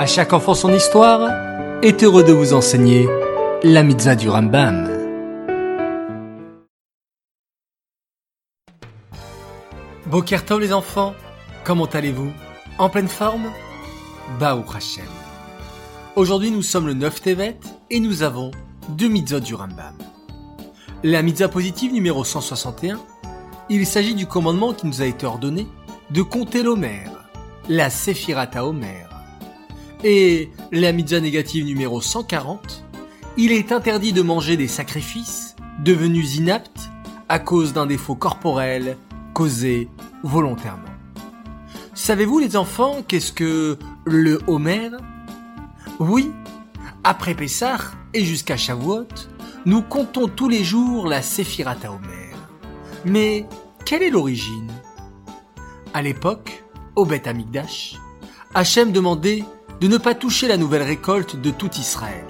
À chaque enfant son histoire est heureux de vous enseigner la mitzvah du Rambam. Bokertov les enfants, comment allez-vous? En pleine forme? Baou Hashem. Aujourd'hui nous sommes le 9 Tevet et nous avons deux mitzvahs du Rambam. La mitzvah positive numéro 161, il s'agit du commandement qui nous a été ordonné de compter l'Omer, la Séphirata Omer. Et la mitzvah négative numéro 140, il est interdit de manger des sacrifices devenus inaptes à cause d'un défaut corporel causé volontairement. Savez-vous les enfants qu'est-ce que le Homer? Oui, après Pessah et jusqu'à Shavuot, nous comptons tous les jours la Séphirata Omer. Mais quelle est l'origine? À l'époque, au Beth Amikdash, Hachem demandait de ne pas toucher la nouvelle récolte de tout Israël.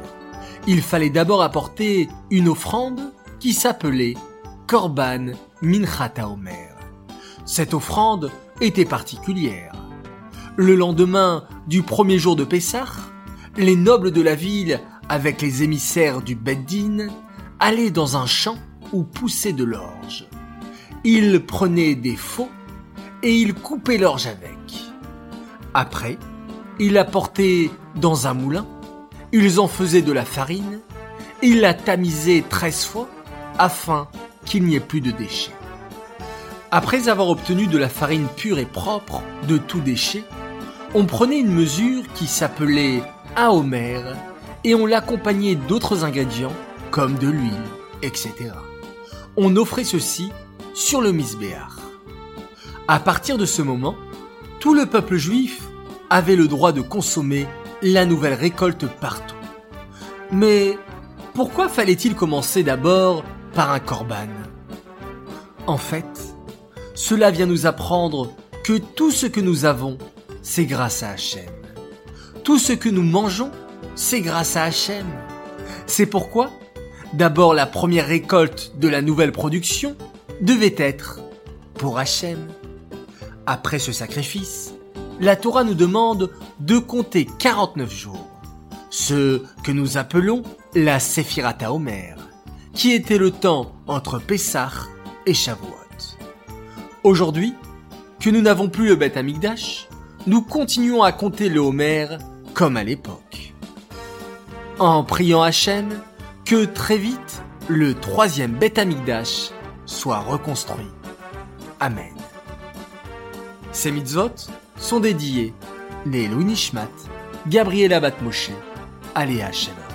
Il fallait d'abord apporter une offrande qui s'appelait Korban Minchata Omer. Cette offrande était particulière. Le lendemain du premier jour de Pessah, les nobles de la ville, avec les émissaires du Beddin, allaient dans un champ où poussait de l'orge. Ils prenaient des faux et ils coupaient l'orge avec. Après, ils la portaient dans un moulin, ils en faisaient de la farine, ils la tamisaient treize fois afin qu'il n'y ait plus de déchets. Après avoir obtenu de la farine pure et propre de tout déchet, on prenait une mesure qui s'appelait un homer et on l'accompagnait d'autres ingrédients comme de l'huile, etc. On offrait ceci sur le misbéar. À partir de ce moment, tout le peuple juif avait le droit de consommer la nouvelle récolte partout. Mais pourquoi fallait-il commencer d'abord par un korban En fait, cela vient nous apprendre que tout ce que nous avons, c'est grâce à Hachem. Tout ce que nous mangeons, c'est grâce à Hachem. C'est pourquoi, d'abord la première récolte de la nouvelle production devait être pour Hachem. Après ce sacrifice, la Torah nous demande de compter 49 jours, ce que nous appelons la Séphirata Omer, qui était le temps entre Pessah et Shavuot. Aujourd'hui, que nous n'avons plus le Beth Amikdash, nous continuons à compter le Homer comme à l'époque. En priant Hachem que très vite le troisième Beth Amikdash soit reconstruit. Amen. Ces mitzvot sont dédiés les Nishmat, Gabriela Batmoshe, Aléa Shalom.